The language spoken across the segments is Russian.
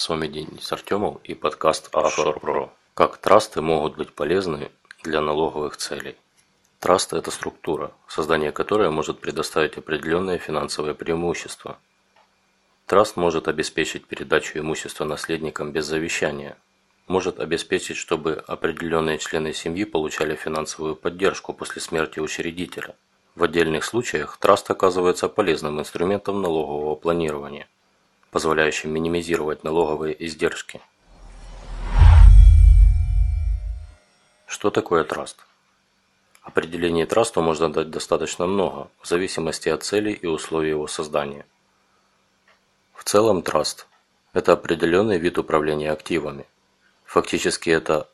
С вами Денис Артемов и подкаст Offshore Pro. Как трасты могут быть полезны для налоговых целей. Траст – это структура, создание которой может предоставить определенное финансовое преимущество. Траст может обеспечить передачу имущества наследникам без завещания, может обеспечить, чтобы определенные члены семьи получали финансовую поддержку после смерти учредителя. В отдельных случаях траст оказывается полезным инструментом налогового планирования, позволяющим минимизировать налоговые издержки. Что такое траст? Определение трасту можно дать достаточно много, в зависимости от целей и условий его создания. В целом траст – это определенный вид управления активами. Фактически это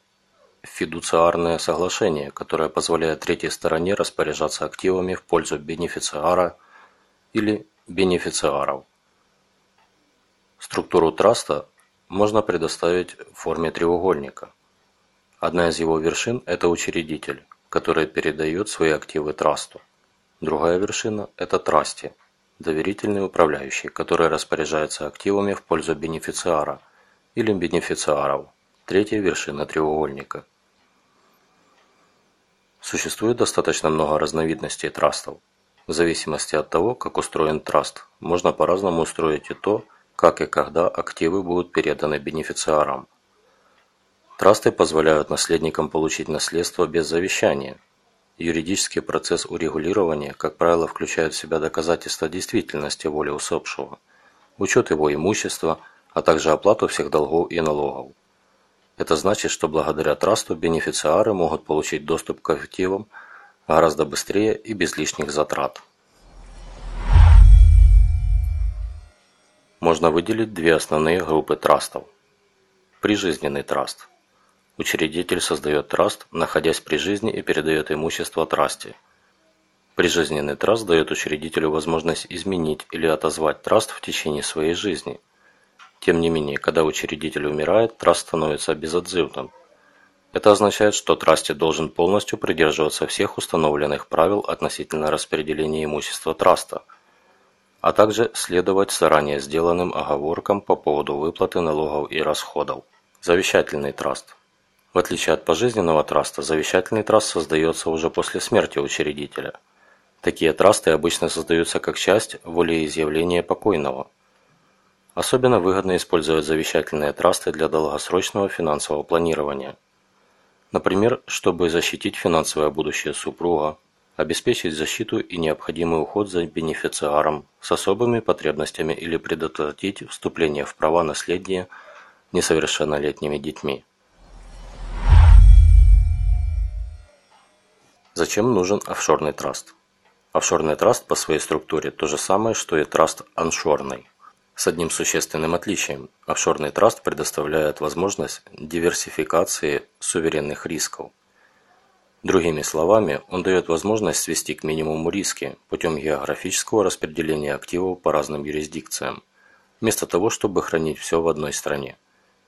фидуциарное соглашение, которое позволяет третьей стороне распоряжаться активами в пользу бенефициара или бенефициаров. Структуру траста можно предоставить в форме треугольника. Одна из его вершин – это учредитель, который передает свои активы трасту. Другая вершина – это трасти, доверительный управляющий, который распоряжается активами в пользу бенефициара или бенефициаров. Третья вершина треугольника. Существует достаточно много разновидностей трастов. В зависимости от того, как устроен траст, можно по-разному устроить и то, как и когда активы будут переданы бенефициарам. Трасты позволяют наследникам получить наследство без завещания. Юридический процесс урегулирования, как правило, включает в себя доказательства действительности воли усопшего, учет его имущества, а также оплату всех долгов и налогов. Это значит, что благодаря трасту бенефициары могут получить доступ к активам гораздо быстрее и без лишних затрат. Можно выделить две основные группы трастов. Прижизненный траст – Учредитель создает траст, находясь при жизни и передает имущество трасте. Прижизненный траст дает учредителю возможность изменить или отозвать траст в течение своей жизни. Тем не менее, когда учредитель умирает, траст становится безотзывным. Это означает, что трасте должен полностью придерживаться всех установленных правил относительно распределения имущества траста, а также следовать заранее сделанным оговоркам по поводу выплаты налогов и расходов. Завещательный траст. В отличие от пожизненного траста, завещательный траст создается уже после смерти учредителя. Такие трасты обычно создаются как часть волеизъявления покойного. Особенно выгодно использовать завещательные трасты для долгосрочного финансового планирования. Например, чтобы защитить финансовое будущее супруга, обеспечить защиту и необходимый уход за бенефициаром с особыми потребностями или предотвратить вступление в права наследия несовершеннолетними детьми. Зачем нужен офшорный траст? Офшорный траст по своей структуре то же самое, что и траст аншорный. С одним существенным отличием. Офшорный траст предоставляет возможность диверсификации суверенных рисков. Другими словами, он дает возможность свести к минимуму риски путем географического распределения активов по разным юрисдикциям, вместо того, чтобы хранить все в одной стране.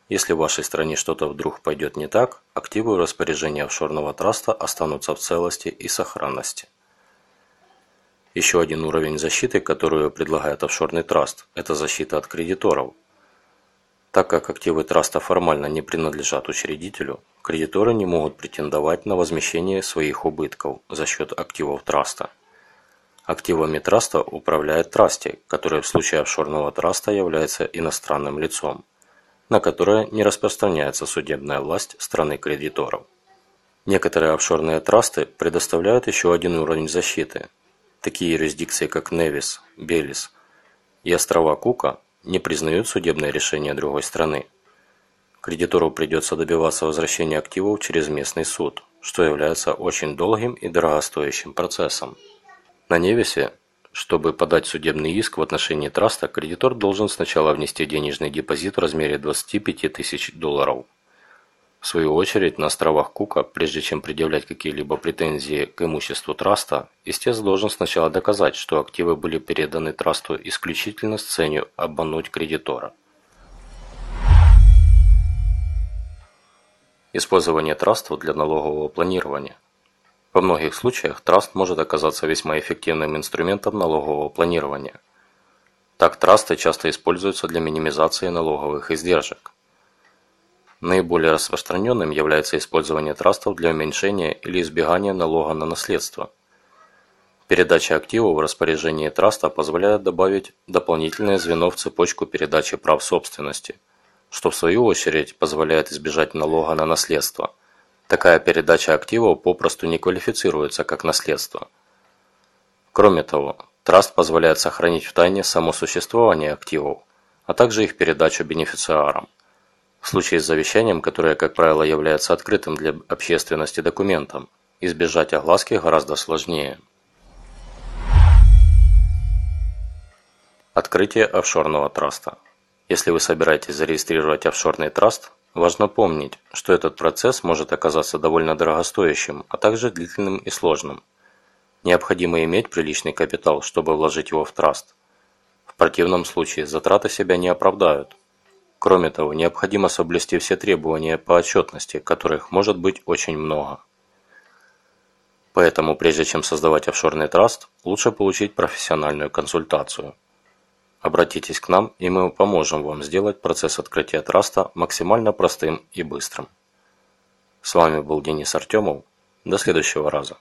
Если в вашей стране что-то вдруг пойдет не так, активы распоряжения офшорного траста останутся в целости и сохранности. Еще один уровень защиты, которую предлагает офшорный траст, это защита от кредиторов. Так как активы траста формально не принадлежат учредителю, кредиторы не могут претендовать на возмещение своих убытков за счет активов траста. Активами траста управляет трасти, который в случае офшорного траста является иностранным лицом на которое не распространяется судебная власть страны кредиторов. Некоторые офшорные трасты предоставляют еще один уровень защиты. Такие юрисдикции, как Невис, Белис и острова Кука не признают судебное решение другой страны. Кредитору придется добиваться возвращения активов через местный суд, что является очень долгим и дорогостоящим процессом. На Невисе чтобы подать судебный иск в отношении траста, кредитор должен сначала внести денежный депозит в размере 25 тысяч долларов. В свою очередь, на островах Кука, прежде чем предъявлять какие-либо претензии к имуществу траста, истец должен сначала доказать, что активы были переданы трасту исключительно с целью обмануть кредитора. Использование трастов для налогового планирования – во многих случаях траст может оказаться весьма эффективным инструментом налогового планирования. Так трасты часто используются для минимизации налоговых издержек. Наиболее распространенным является использование трастов для уменьшения или избегания налога на наследство. Передача активов в распоряжении траста позволяет добавить дополнительное звено в цепочку передачи прав собственности, что в свою очередь позволяет избежать налога на наследство. Такая передача активов попросту не квалифицируется как наследство. Кроме того, траст позволяет сохранить в тайне само существование активов, а также их передачу бенефициарам. В случае с завещанием, которое, как правило, является открытым для общественности документом, избежать огласки гораздо сложнее. Открытие офшорного траста. Если вы собираетесь зарегистрировать офшорный траст, важно помнить, что этот процесс может оказаться довольно дорогостоящим, а также длительным и сложным. Необходимо иметь приличный капитал, чтобы вложить его в траст. В противном случае затраты себя не оправдают. Кроме того, необходимо соблюсти все требования по отчетности, которых может быть очень много. Поэтому, прежде чем создавать офшорный траст, лучше получить профессиональную консультацию. Обратитесь к нам, и мы поможем вам сделать процесс открытия траста максимально простым и быстрым. С вами был Денис Артемов. До следующего раза.